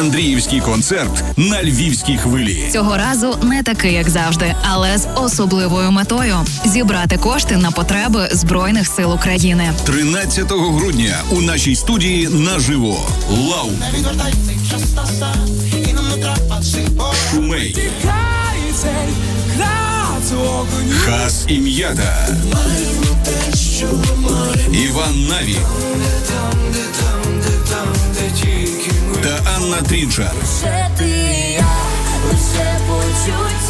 Андріївський концерт на львівській хвилі. Цього разу не такий, як завжди, але з особливою метою зібрати кошти на потреби збройних сил України. 13 грудня у нашій студії наживо. Лау. Шумей. Хас і м'ята. Іван Наві та Анна Трінчар.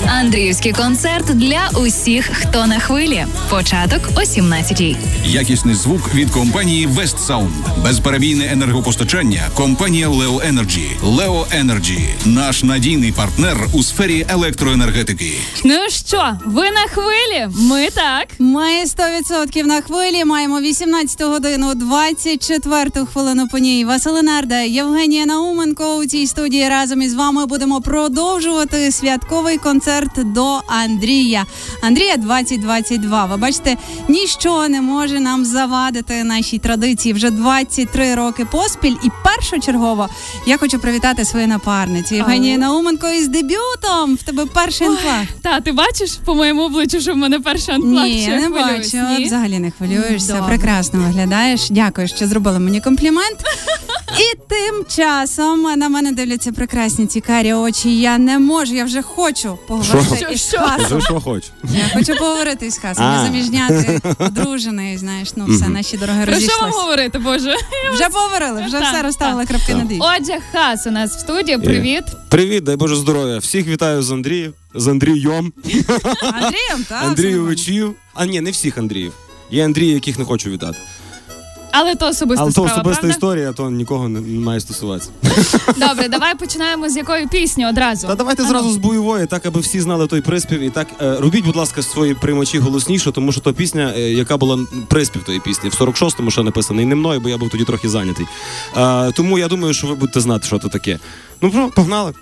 Андріївський концерт для усіх, хто на хвилі. Початок о 17-й. Якісний звук від компанії West Sound. Безперебійне енергопостачання. Компанія Leo Energy. Leo Energy – наш надійний партнер у сфері електроенергетики. Ну що, ви на хвилі? Ми так. Ми 100% на хвилі. Маємо 18 годину, 24 хвилину по ній. Василинарда, Євгенія Науменко у цій студії разом із вами будемо продовжувати святковий концерт до Андрія. Андрія 2022. Ви бачите, ніщо не може нам завадити нашій традиції вже 23 роки поспіль. І першочергово я хочу привітати свою напарницю Євгенію Науменко із дебютом. В тебе перший анфлаг. Та ти бачиш по моєму обличчю, що в мене перший анфлаг? Ні, не хвилююсь? бачу. Ні? Взагалі не хвилюєшся. Добре. Прекрасно виглядаєш. Дякую, що зробили мені комплімент. І тим часом на мене дивляться прекрасні цікаві очі. Я не можу, я вже хочу поговорити Що? із Хасом. Що хоч. Я хочу поговорити із Хасом. Я заміжняти, одружений, знаєш, ну все, наші дороги Про що вам говорити, Боже? Вже поговорили, вже Так, все розставили крапки над «і». Отже, Хас у нас в студії. Привіт. Привіт, дай Боже здоров'я. Всіх вітаю з Андрієм. З Андрієм. Андрієм, так? Андрійовичів. А ні, не всіх Андріїв. Є Андрії, яких не хочу вітати. Але то особиста Але то справа, особиста правда? історія, то нікого не, не має стосуватися. Добре, давай починаємо з якої пісні одразу. Та давайте зразу з бойової, так аби всі знали той приспів. І так е, робіть, будь ласка, свої приймачі голосніше, тому що то пісня, е, яка була приспів тої пісні, в 46-му ще написаний, не мною, бо я був тоді трохи зайнятий. Е, тому я думаю, що ви будете знати, що це таке. Ну, про, погнали.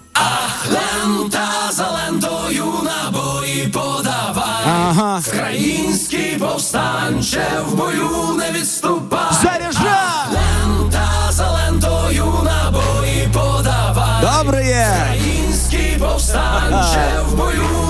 Ага. Український повстанче в бою не відступай. Заряжай! Лента за лентою набої подавай. Добре є! Український повстанче в бою.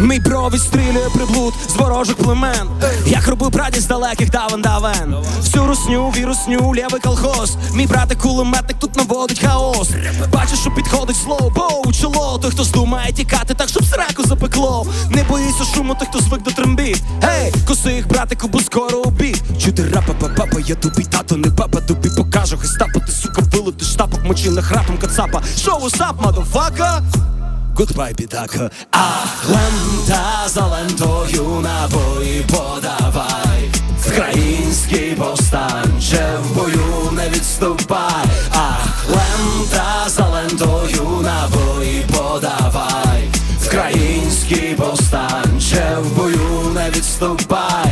Мій бро відстрілює приблуд з ворожих племен. Як робив прадід з далеких давен давен. Всю русню, вірусню, лєвий колхоз. Мій братик кулеметник тут наводить хаос. Бачиш, що підходить слово, боу, чоло. Той, хто здумає тікати, так щоб сраку запекло. Не боїться шуму, той, хто звик до трембіт. Гей, коси їх, братику, бо скоро обід. Чути рапа, папа, я тобі тато, не папа, тобі покажу. Гестапо, ти сука, вилетиш тапок, мочив храпом кацапа. Шоу усап, motherfucker. Гудбай, бідака. Ах, лента за лентою набої подавай. Український повстанче в бою не відступай. Ах, лента за лентою набої подавай. Український повстанче в бою не відступай.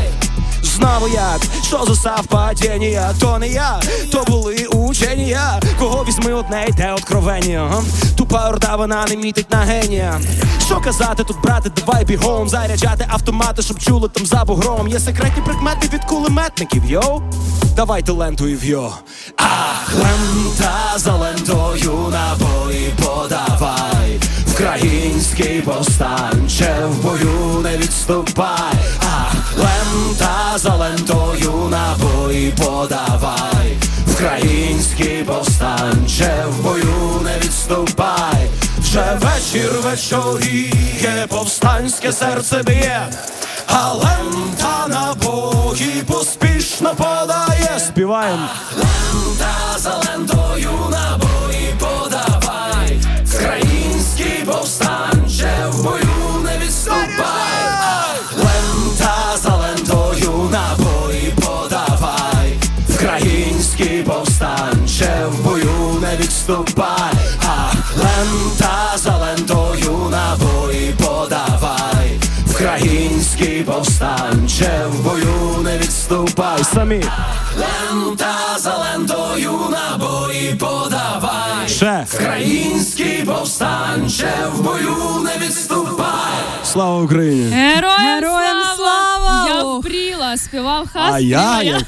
Знову як, що за совпадіння То не я, то були учення Кого візьми одне йде откровення. Тупа орда, вона не мітить на генія Що казати тут, брати, давай бігом. Заряджати автомати, щоб чули там за бугром. Є секретні прикмети від кулеметників, йоу Давайте лентою в йо. Ах, лента за лентою набої подавай. Український повстанче в бою не відступай. Ах, лента за лентою набої подавай. Український повстанче в бою не відступай. Вже вечір вечоріє, повстанське серце б'є, а лента набої поспішно подає. Співаємо Та за лентою набої подавай. Український повстанче в бою не відступай. Відступай. Ах, лента за лентою набої подавай. Український повстанче в бою не відступай. самі Лента за лентою набої подавай. Ще Український повстанче в бою не відступай. Слава Україні! Героям, Героям слава! Я впріла, співав Хас. А я як?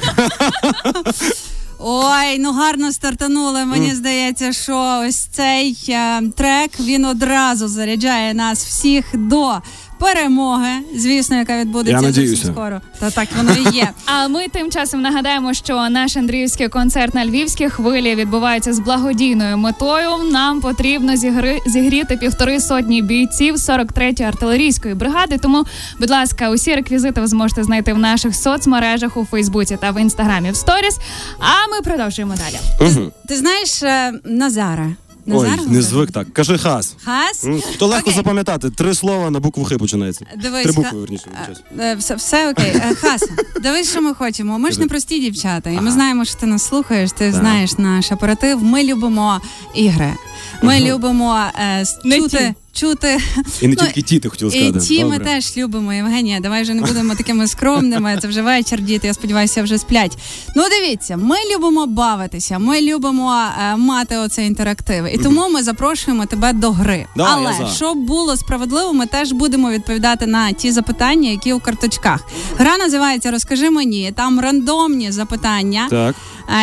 Ой, ну гарно стартанули. Мені здається, що ось цей е, трек він одразу заряджає нас всіх до перемоги, звісно, яка відбудеться Я зовсім скоро. Та так воно і є. А ми тим часом нагадаємо, що наш андріївський концерт на львівській хвилі відбувається з благодійною метою. Нам потрібно зігри... зігріти півтори сотні бійців 43-ї артилерійської бригади. Тому, будь ласка, усі реквізити ви зможете знайти в наших соцмережах у Фейсбуці та в інстаграмі в сторіс. А ми продовжуємо далі. Мгм. Ти знаєш е, Назара? Ой, Назар не звик так. Кажи хас. Хас? М, То легко Окей. запам'ятати. Три слова на букву Х починається. Дивись, Три ха- букви, верніше. вибачаюсь. Е, Все, все окей. Е, Хаса, дивись, що ми хочемо. Ми ж не прості дівчата, і ми знаємо, що ти нас слухаєш. Ти знаєш наш оператив. Ми любимо ігри. Ми любимо е, с- Не чути, чути. І не Ну, тільки ті, ти хотів І сказати. ті ми теж любимо, Євгенія. Давай вже не будемо такими скромними. Це вже вечір, діти. Я сподіваюся, вже сплять. Ну дивіться, ми любимо бавитися, ми любимо е, мати оцей інтерактив. І тому ми запрошуємо тебе до гри. Да, я Але за. щоб було справедливо, ми теж будемо відповідати на ті запитання, які у карточках. Гра називається Розкажи мені. Там рандомні запитання Так.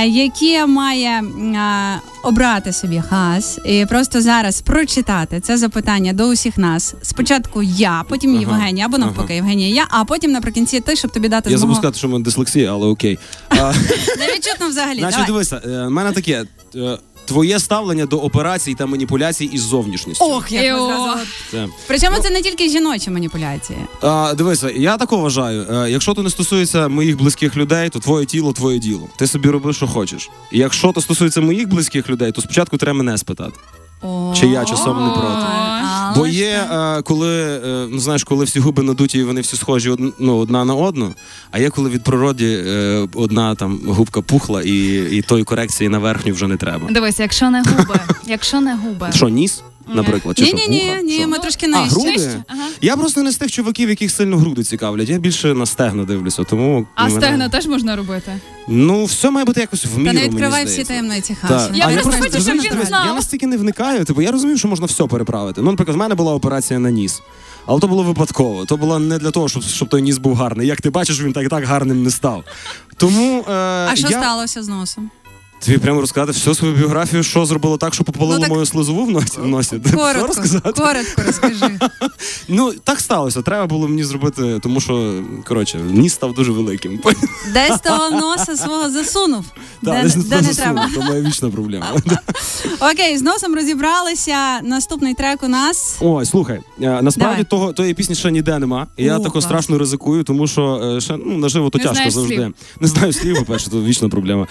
е, які має е, обрати собі газ і просто зараз прочитати це запитання до усіх нас. Спочатку я, потім Ага. Євгенія, або навпаки, Ага. Євгенія, я, а потім наприкінці ти, щоб тобі дати Я забув сказати, що в мене дислексія, але окей. А, Не відчутно взагалі. Значить, давай. дивися, е, в мене таке. е, Твоє ставлення до операцій та маніпуляцій із зовнішністю. Ох, як Йо. зразу. Це. Причому це не тільки жіночі маніпуляції. А, дивися, я тако вважаю. Е, якщо то не стосується моїх близьких людей, то твоє тіло твоє діло. Ти собі роби, що хочеш. І якщо то стосується моїх близьких людей, то спочатку треба мене спитати. Чи я часом не проти? Бо є, е, коли е, ну знаєш, коли всі губи надуті і вони всі схожі од, ну, одна на одну. А є коли від природі е, одна там губка пухла, і, і тої корекції на верхню вже не треба. Дивися, якщо не губи, якщо не губи. Що, ніс, наприклад, чи Ні, що? ні, ні, Вуха? ні, Що? ми трошки А, нижче. груди? Ага. Я просто не з тих чуваків, яких сильно груди цікавлять. Я більше на стегна дивлюся, тому А мене- стегна теж можна робити. Ну, все має бути якось в міру, Та не мені відкривай всі здається. таємниці Так. хаса. Я А просто хочу, щоб розумієш, він знав. Я настільки не вникаю, типу, я розумію, що можна все переправити. Ну, наприклад, в мене була операція на ніс. Але то було випадково. То було не для того, щоб, щоб той ніс був гарний. Як ти бачиш, він так і так гарним не став. Тому е, А що я сталося з носом? Тобі прямо розказати всю свою біографію, що зробило так, що попалило ну, мою слизову в носі. В носі. Коротко, розказати? коротко розкажи. Ну так сталося. Треба було мені зробити, тому що коротше, ніс став дуже великим. Десь того носа свого засунув. Так, де, десь де не треба. Це моя вічна проблема. Окей, з носом розібралися. Наступний трек у нас. Ой, слухай. Е, насправді того тої пісні ще ніде нема. І Я тако страшно ризикую, тому що е, ще ну наживо то тяжко завжди. Не знаю слів, по перше, то вічна проблема.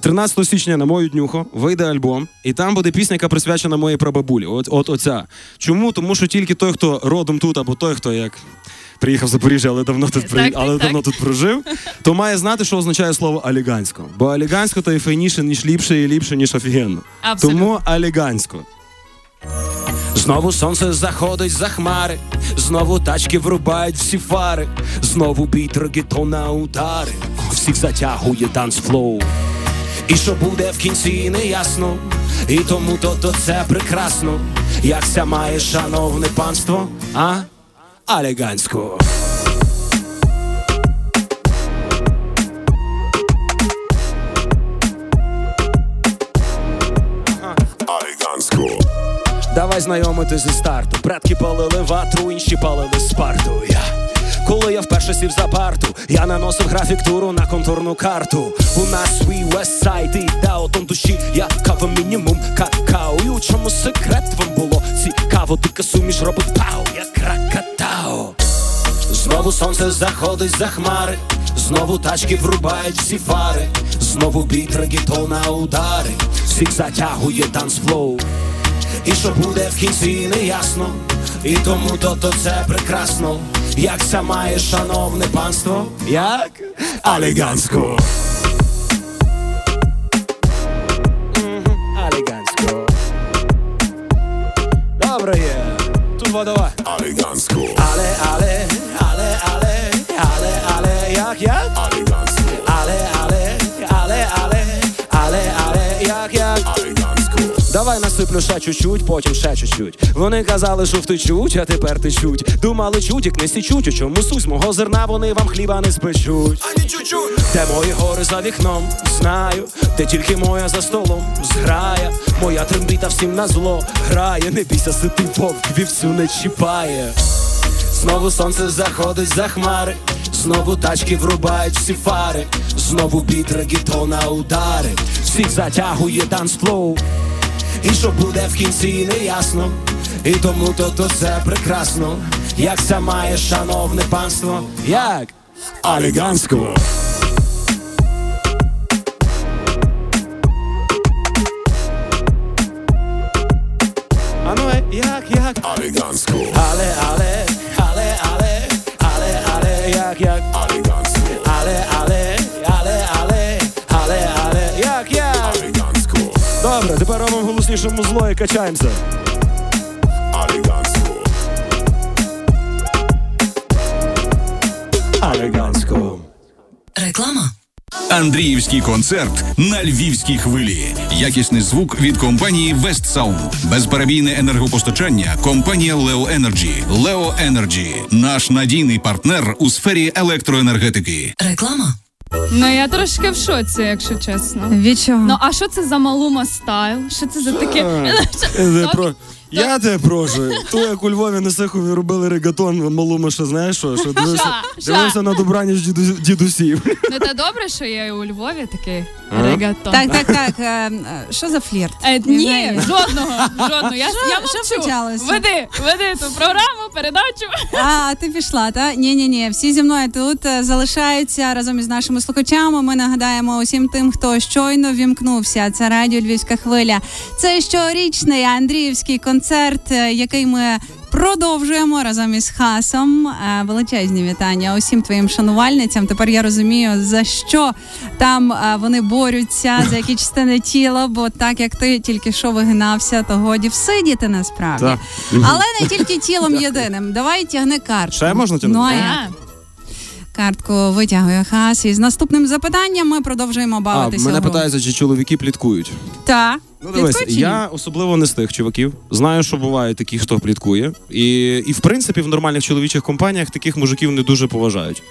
13 6 січня на мою днюху вийде альбом, і там буде пісня, яка присвячена моїй прабабулі. От от оця. Чому? Тому що тільки той, хто родом тут, або той, хто як приїхав в Запоріжжя, але давно тут при... так, але так, давно тут прожив, то має знати, що означає слово алігансько. Бо алігансько то і файніше, ніж ліпше, і ліпше, ніж офігенно. Абсолютно. Тому алігансько. Знову сонце заходить за хмари, знову тачки врубають всі фари, знову бій регетона удари, всіх затягує танцфлоу. І що буде в кінці, не ясно, і тому то, то це прекрасно, як ся має шановне панство, а? Алегансько. Давай знайомити зі старту. Предки палили ватру, інші палили спарту. Я коли я вперше сів за парту, я наносив графіктуру на контурну карту. У нас свій вестсайд і даутом душі, я кава мінімум какао. І у чому секрет вам було цікаво, дика суміш робить пау, як ракатао. Знову сонце заходить за хмари, знову тачки врубають всі фари, знову біт регетона удари, всіх затягує танцфлоу. І що буде в кінці не ясно, і тому то, то це прекрасно, як ся має шановне панство, як алігансько. Мгм, Алігансько. Добре є. Тут водова. Алігансько, Але, але, але, але, але, але, Давай насиплю ще чуть-чуть, потім ще чуть-чуть. Вони казали, що втечуть, а тепер течуть. Думали, чутік не січуть, у чому суть мого зерна, вони вам хліба не спечуть. Ані чуть-чуть. Де мої гори за вікном, знаю, де тільки моя за столом зграя. Моя трембіта всім на зло грає, не бійся, ситий вовк, вівцю не чіпає. Знову сонце заходить за хмари, знову тачки врубають всі фари, знову біт регітона удари, всіх затягує танцфлоу І що буде в кінці не ясно, і тому то то це прекрасно, як це має шановне панство, як аліганського. Е, як, як? Аліганську, Але, але, але, але, але, але, як, як? Тепер робимо голосніше музло і качаємося. аліганську, Аліганську. Реклама. Андріївський концерт на львівській хвилі. Якісний звук від компанії West Sound. Безперебійне енергопостачання. Компанія Leo Energy. Leo Energy – наш надійний партнер у сфері електроенергетики. Реклама. Ну я трошки в шоці, якщо чесно. Від чого? Ну а що це за малума стайл? Що це за таке? Е, про... Я тебе прошу. То як у Львові на Сихові робили регатон, малума, що знаєш що? Що дивився, Ша, дивився на добраніч діду, дідусів. Ну та добре, що є у Львові такий регатон. Так, так, так. е, е, Що за флірт? Е, ні, жодного, жодного. Я, я що мовчу. Веди, веди ту програму, передачу. А, ти пішла, та? Ні, ні, ні. Всі зі мною тут залишаються разом із нашими слухачами. Ми нагадаємо усім тим, хто щойно вімкнувся. Це радіо Львівська хвиля. Це щорічний Андріївський концерт, е, який ми. Продовжуємо разом із хасом. Е, Величезні вітання усім твоїм шанувальницям. Тепер я розумію, за що там е, вони борються, за які частини тіла, бо так як ти тільки що вигинався, то годі всидіти насправді. Так. Але не тільки тілом єдиним. Давай тягни картку. Ще можна тягнути? Ну, а як? Картку витягує хас. І з наступним запитанням ми продовжуємо А, бавитися. мене у гру. питаються, чи чоловіки пліткують. Та. Ну, дивись, я особливо не з тих чуваків. Знаю, що бувають такі, хто пліткує. І, і в принципі, в нормальних чоловічих компаніях таких мужиків не дуже поважають.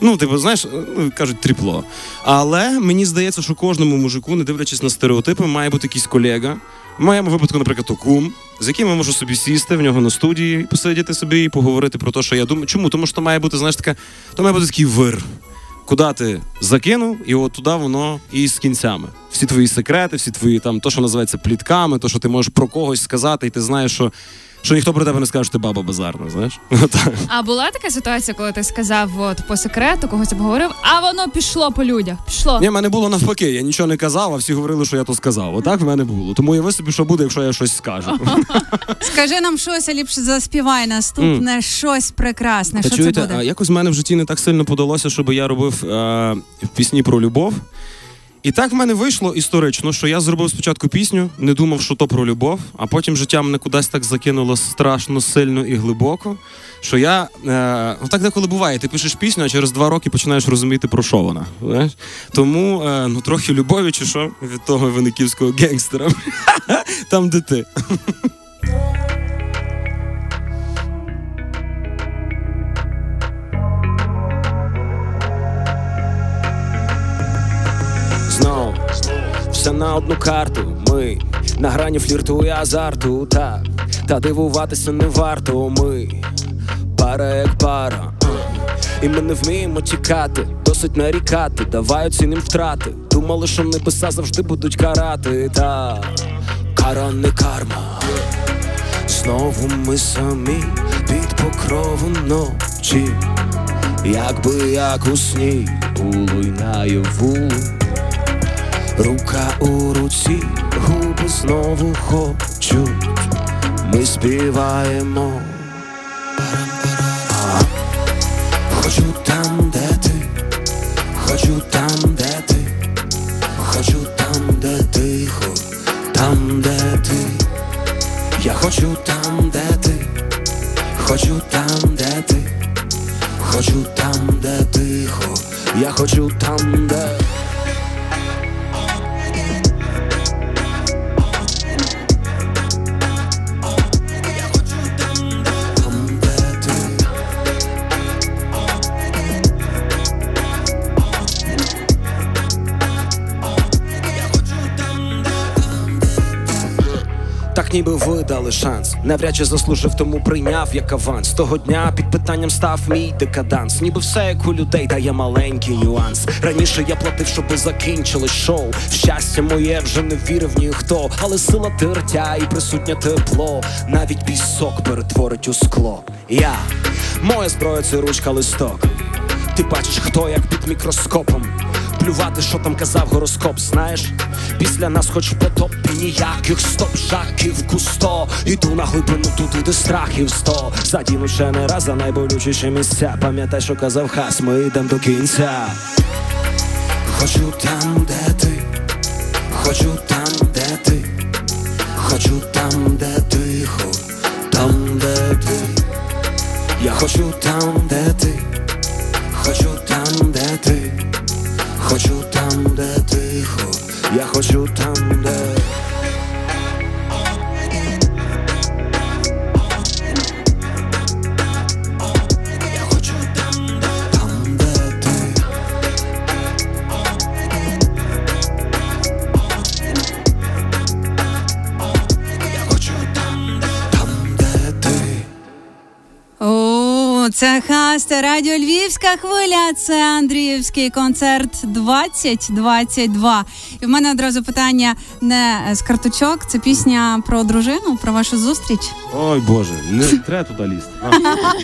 Ну, типу, знаєш, ну, кажуть, тріпло. Але мені здається, що кожному мужику, не дивлячись на стереотипи, має бути якийсь колега. В моєму випадку, наприклад, то кум, з яким я можу собі сісти в нього на студії, посидіти собі і поговорити про те, що я думаю. Чому? Тому що то має бути, знаєш, така, то має бути такий вир. Куди ти закинув, і от туди воно і з кінцями. Всі твої секрети, всі твої там, то, що називається плітками, то, що ти можеш про когось сказати, і ти знаєш, що, що ніхто про тебе не скаже, що ти баба базарна, знаєш? А була така ситуація, коли ти сказав от по секрету, когось обговорив, а воно пішло по людях. Пішло. Ні, в мене було навпаки, я нічого не казав, а всі говорили, що я то сказав. Отак в мене було. Тому уяви собі, що буде, якщо я щось скажу. Скажи нам щось, а ліпше заспівай наступне щось прекрасне. Та Що чуєте, це буде? якось в мене в житті не так сильно подалося, щоб я робив е, пісні про любов. І так в мене вийшло історично, що я зробив спочатку пісню, не думав, що то про любов, а потім життя мене кудись так закинуло страшно сильно і глибоко. Що я е, ну так деколи буває, ти пишеш пісню, а через два роки починаєш розуміти, про що вона. Знаєш? Тому е, ну трохи любові, чи що від того виниківського генгстера. Там де ти. Все на одну карту. Ми на грані флірту і азарту. Та, та дивуватися не варто. Ми пара як пара. І ми не вміємо тікати, досить нарікати, давай оціним втрати. Думали, що небеса завжди будуть карати. Та кара не карма. Знову ми самі під покровом ночі, якби як у сні й наяву. Рука у руці, губи знову хочуть, ми співаємо. Ніби ви дали шанс. Навряд чи заслужив, тому прийняв як аванс. Того дня під питанням став мій декаданс. Ніби все як у людей дає маленький нюанс. Раніше я платив, щоби закінчилось шоу. Щастя моє вже не вірив ніхто, але сила тертя і присутнє тепло. Навіть пісок перетворить у скло. Я моя зброя це ручка листок. Ти бачиш, хто як під мікроскопом. Плювати, що там казав гороскоп, знаєш? Після нас хоч в потопі ніяких стоп жаків кусто. Іду на глибину туди, де страхів сто. Задіну ще не раз за найболючіші місця. Пам'ятай, що казав хас, ми йдем до кінця. Хочу там, де ти, хочу там, де ти, хочу там, де тихо, там, де ти. Я хочу там, де я хочу там, де. Я хочу там. Я хочу там. О, це Хасте Радіо Львівська хвиля. Це Андріївський концерт 2022. І в мене одразу питання не з карточок. Це пісня про дружину, про вашу зустріч. Ой Боже, не треба туди лізти.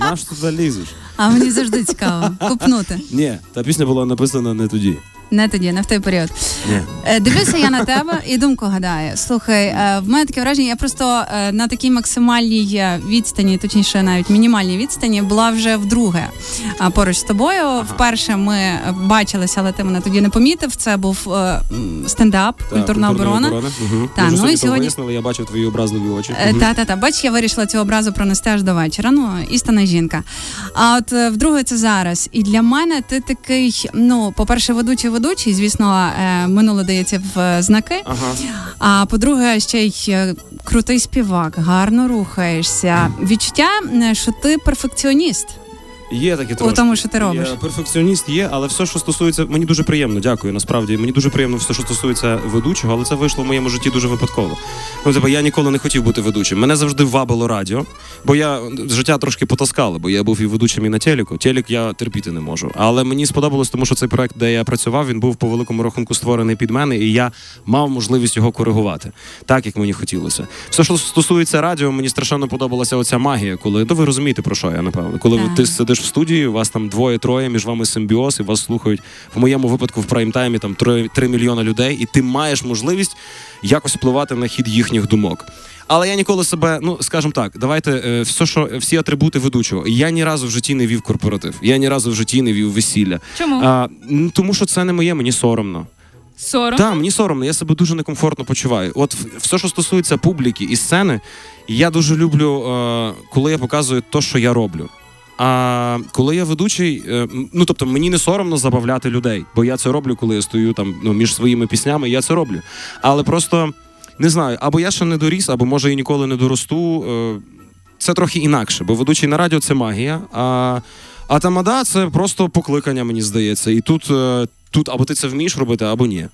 Наш- туди лізеш? А мені завжди цікаво купнути. Ні, та пісня була написана не тоді. Не тоді, не в той період. Ні. Е, Дивлюся я на тебе і думку гадаю. Слухай, е, в мене таке враження, я просто е, на такій максимальній відстані, точніше, навіть мінімальній відстані, була вже вдруге поруч з тобою. Вперше ми бачилися, але ти мене тоді не помітив. Це був стендап, Та, культурна оборона. Угу. Та, ну і сьогодні вияснили, я бачив твої образливі очі. Мгм. Та, та, та. Бач, я вирішила цю образу пронести аж до вечора. Ну, істинна жінка. А от вдруге, це зараз. І для мене ти такий, ну, по-перше, ведучий ведучий, звісно, е, минуло дається в е, знаки. Ага. А по-друге, ще й е, крутий співак, гарно рухаєшся. Відчуття, що ти перфекціоніст. Є таке У тому, що ти робиш. Я перфекціоніст є, але все, що стосується, мені дуже приємно, дякую. Насправді мені дуже приємно все, що стосується ведучого, але це вийшло в моєму житті дуже випадково. Ну, типу, я ніколи не хотів бути ведучим. Мене завжди вабило радіо, бо я життя трошки потаскало, бо я був і ведучим і на телеку. Телек я терпіти не можу. Але мені сподобалось, тому що цей проект, де я працював, він був по великому рахунку створений під мене, і я мав можливість його коригувати, так як мені хотілося. Все, що стосується радіо, мені страшенно подобалася оця магія, коли ну ви розумієте про що я напевно. Коли Так. ти сидиш в студії, у вас там двоє-троє, між вами симбіоз, і вас слухають в моєму випадку в прайм-таймі там 3, 3 мільйони людей, і ти маєш можливість якось впливати на хід їхніх думок. Але я ніколи себе, ну скажімо так, давайте е, все, що всі атрибути ведучого. Я ні разу в житті не вів корпоратив, я ні разу в житті не вів весілля. Чому? А, тому що це не моє, мені соромно. Сором. Так, мені соромно, я себе дуже некомфортно почуваю. От все, що стосується публіки і сцени, я дуже люблю, е, коли я показую те, що я роблю. А коли я ведучий, е, ну тобто мені не соромно забавляти людей, бо я це роблю, коли я стою там ну, між своїми піснями, я це роблю. Але просто не знаю, або я ще не доріс, або може і ніколи не доросту. Е, це трохи інакше, бо ведучий на радіо це магія. А, а тамада це просто покликання, мені здається. І тут, е, тут або ти це вмієш робити, або ні.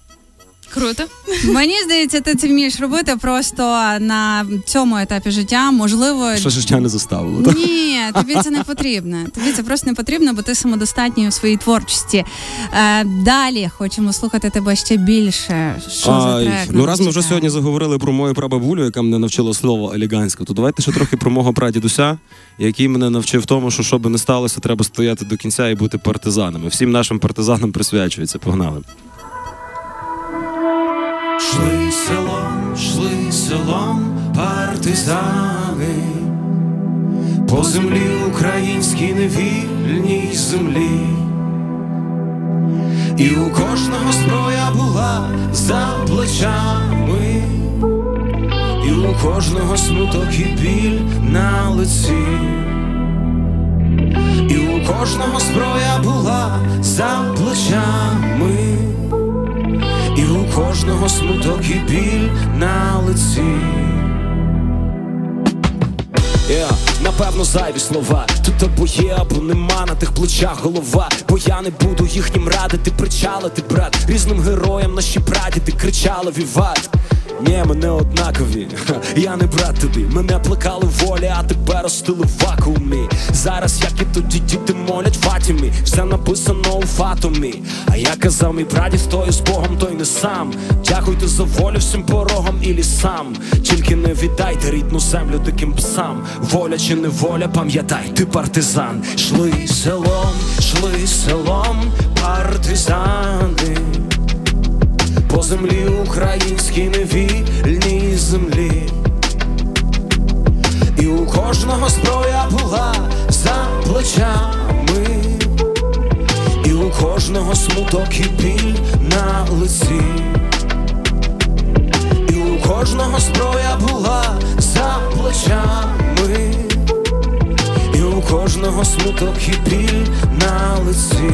Круто. Мені здається, ти це вмієш робити просто на цьому етапі життя. Можливо, Що життя не заставило. так? Ні, тобі це не потрібно. Тобі це просто не потрібно, бо ти самодостатній у своїй творчості. Е, далі хочемо слухати тебе ще більше. Що за трек? ну раз ми вже сьогодні заговорили про мою прабабулю, яка мене навчила слово елегантсько, то давайте ще трохи про мого прадідуся, який мене навчив тому, що що би не сталося, треба стояти до кінця і бути партизанами. Всім нашим партизанам присвячується. Погнали. Шли селом, шли селом партизани, по землі українській невільній землі, і у кожного зброя була за плечами, і у кожного смуток і біль на лиці, і у кожного зброя була за плечами. І у кожного смуток і біль на лиці. Yeah, напевно, зайві слова. Тут або є, або нема на тих плечах голова. Бо я не буду їхнім радити, причалити, брат. Різним героям наші прадіди кричали віват. Ні, ми не однакові. Я не брат тобі. Мене плекали волі, а тебе ростили в вакуумі. Зараз, як і тоді діти молять Фатімі, все написано у фатумі. А я казав, мій прадід, хто із Богом, той не сам. Дякуйте за волю всім порогам і лісам. Тільки не віддайте рідну землю диким псам. Воля чи не воля, пам'ятай, ти партизан. Шли селом, шли селом, партизани. Землі українській невільній землі. І у кожного зброя була за плечами, і у кожного смуток і біль на лиці, і у кожного зброя була за плечами, і у кожного смуток і біль на лиці.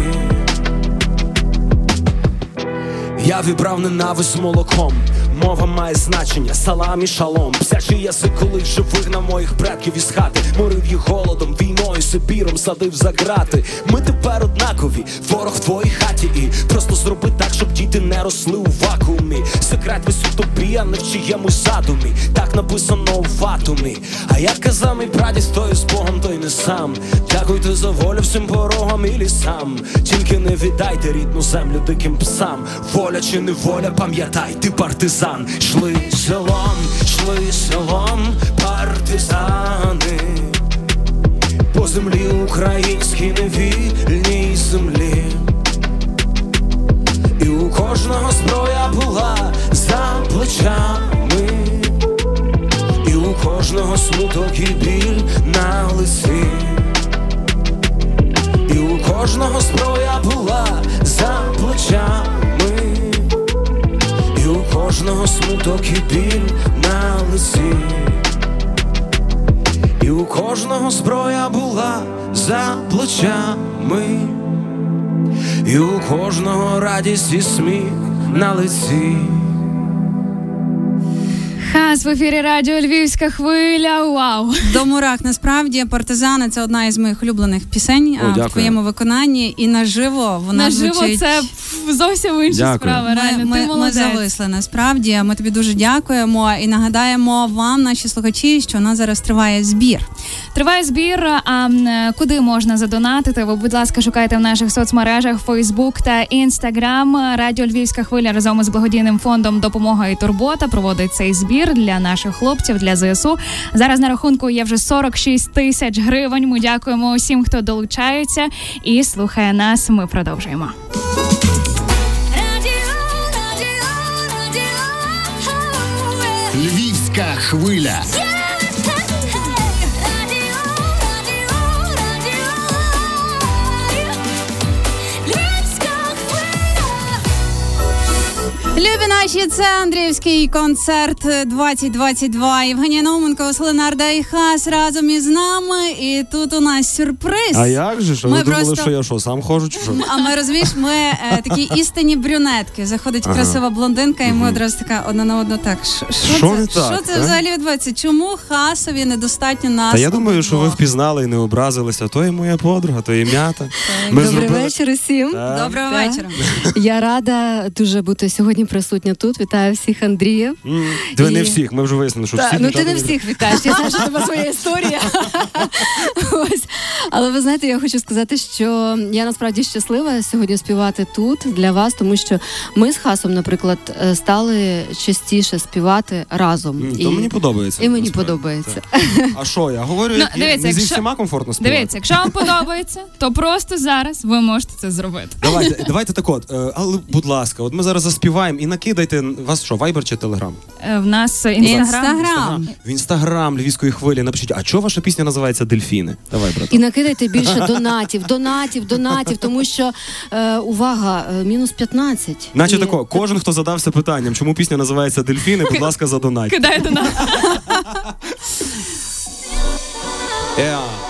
Я вібрав ненависть молоком. Мова має значення, салам і шалом. Псячий язик, коли вже вигнав моїх предків із хати, морив їх голодом, війною, Сибіром садив за грати. Ми тепер однакові, ворог в твоїй хаті, і просто зроби так, щоб діти не росли у вакуумі. Секрет весь у тобі, а не в чиємусь задумі. Так написано у фатумі. А як казав мій прадід, хто із Богом, той не сам. Дякуйте за волю всім порогам і лісам. Тільки не віддайте рідну землю диким псам. Воля чи не воля, пам'ятай, ти партизан. Шли селом, шли селом, партизани. По землі українській невільній землі. І у кожного зброя була за плечами, і у кожного смуток і біль на лиці, і у кожного зброя була за плечами, смуток і біль на лиці, і у кожного зброя була за плечами. І у кожного радість і сміх на лиці. Хас в ефірі радіо Львівська хвиля. Вау! До мурах насправді партизани це одна із моїх улюблених пісень О, в твоєму виконанні, і наживо вона Наживо звучить. це зовсім інша Дякую. справа. Реально, Ми, ти ми, ми зависли насправді. Ми тобі дуже дякуємо і нагадаємо вам, наші слухачі, що у нас зараз триває збір. Триває збір. А куди можна задонатити? Ви, будь ласка, шукайте в наших соцмережах Facebook та Instagram. Радіо Львівська хвиля разом із благодійним фондом Допомога і турбота проводить цей збір для наших хлопців для ЗСУ. Зараз на рахунку є вже 46 тисяч гривень. Ми дякуємо усім, хто долучається і слухає нас. Ми продовжуємо. Львівська хвиля. Любі наші, це Андріївський концерт 2022. Євгенія Науменко, Василинарда і Хас разом із нами. І тут у нас сюрприз. А як же? Що Ми ви думали, просто- що я що, сам ходжу чи що? А ми розумієш, ми е, такі істинні брюнетки. Заходить красива блондинка, і ми одразу така одна на одну. Так що, це, так, що це взагалі відбувається? Чому хасові недостатньо нас? Та я думаю, що ви впізнали і не образилися. То є моя подруга, то є м'ята. Добрий зробили- вечір усім. Так. Доброго Так. вечора. Я рада дуже бути сьогодні присутня тут. Вітаю всіх Андріїв. Диви, не всіх, ми вже вияснили, що всіх ну ти не всіх вітаєш. Я знаю, що тебе своя історія. Ось. Але ви знаєте, я хочу сказати, що я насправді щаслива сьогодні співати тут для вас, тому що ми з Хасом, наприклад, е, стали частіше співати разом. То мені подобається. і мені насправді. подобається. А що, я говорю, Ну, не зі всіма комфортно співати. Дивіться, якщо вам подобається, то просто зараз ви можете це зробити. Давайте, давайте так от, е, але будь ласка, от ми зараз заспіваємо і накидайте вас що, вайбер чи телеграм? Е, В нас інстаграм. Інстаграм. В інстаграм львівської хвилі напишіть, а чого ваша пісня називається Дельфіни? Давай, брат. І накидайте більше донатів, донатів, донатів, тому що е, увага, е, мінус 15. Наче І- тако, кожен, хто задався питанням, чому пісня називається Дельфіни, будь ласка, задонать. Кидайте на Yeah. А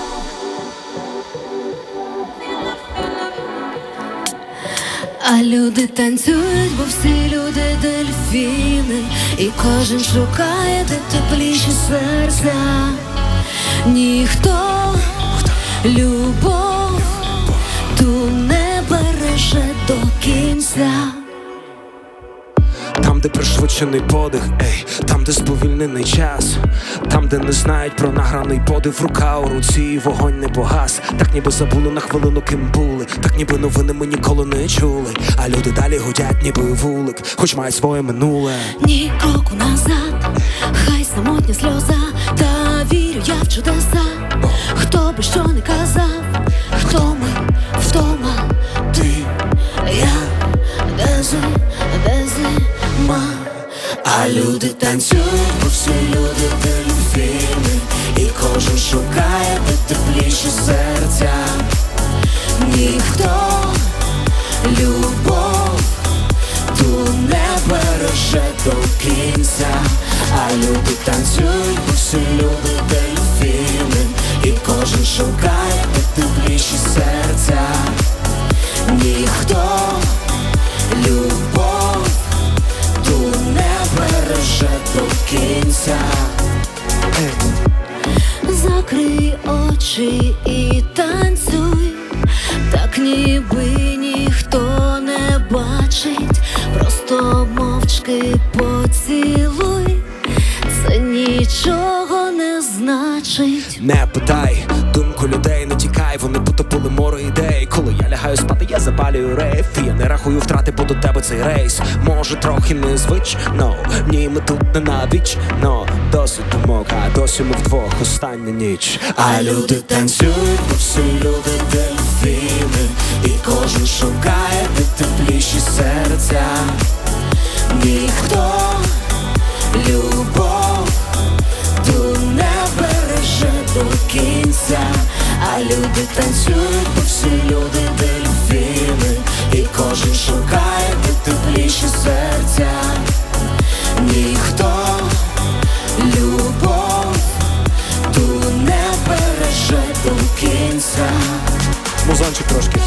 люди танцюють, бо всі люди дельфіни, і кожен шукає де тепліші серця. Ніхто любов ту не береже до кінця. Там, де пришвидшений подих, ей, там, де сповільнений час, там, де не знають про награний подив, рука у руці, і вогонь не погас. Так ніби забули на хвилину, ким були, так ніби новини ми ніколи не чули. А люди далі гудять, ніби вулик, хоч мають своє минуле. Ні кроку назад, хай самотня сльоза, та вірю я в чудеса. Хто би що не казав, хто ми вдома, ти, я, де де зима. А люди танцюють, бо всі люди дельфіни, і кожен шукає де тепліші серця. Ніхто любов ту не береже до кінця, а люди танцюють, бо всі люди дельфіни, і кожен шукає де тепліші серця. Ніхто любов береже до кінця. Закрий очі і танцюй, так ніби ніхто не бачить, просто мовчки поцілуй, значить. Не питай думку людей, не тікай, вони потопили море ідей. Коли я лягаю спати, я запалюю рейф. І я не рахую втрати, бо до тебе цей рейс. Може, трохи незвично, ні, ми тут не навіч, но досить думок, а досі ми вдвох остання ніч. А люди танцюють, бо всі люди дельфіни, і кожен шукає де тепліші серця. Ніхто любов люди танцюють, бо всі люди дельфіни, і кожен шукає де тепліші серця. Ніхто любов ту не береже до кінця. Музончик трошки.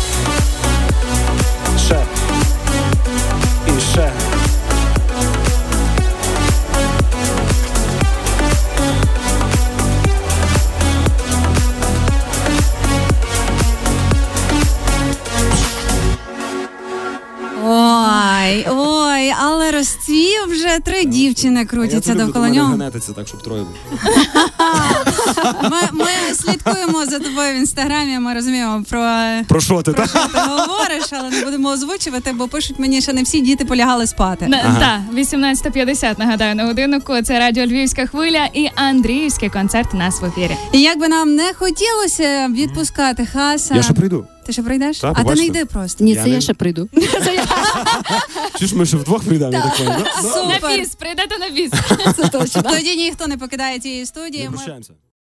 Вже три дівчини крутяться довкола нього. генетиться так, щоб троє було. Ми, ми слідкуємо за тобою в інстаграмі. Ми розуміємо про Про що ти, про так? що ти говориш, але не будемо озвучувати, бо пишуть мені, що не всі діти полягали спати. На, Так, 18.50, нагадаю, на годиннику. Це радіо Львівська хвиля і Андріївський концерт у нас в ефірі. І як би нам не хотілося відпускати хаса. Я ще прийду. Ти ще прийдеш? Так, а ти не побачите. йди просто. Ні, Я це не- я ще прийду. Чи ж ми ще вдвох прийдемо? я так понял, да? На Супер. біс, прийдете на. Це точно. Тоді ніхто не покидає цієї студії. Ми прощаємося.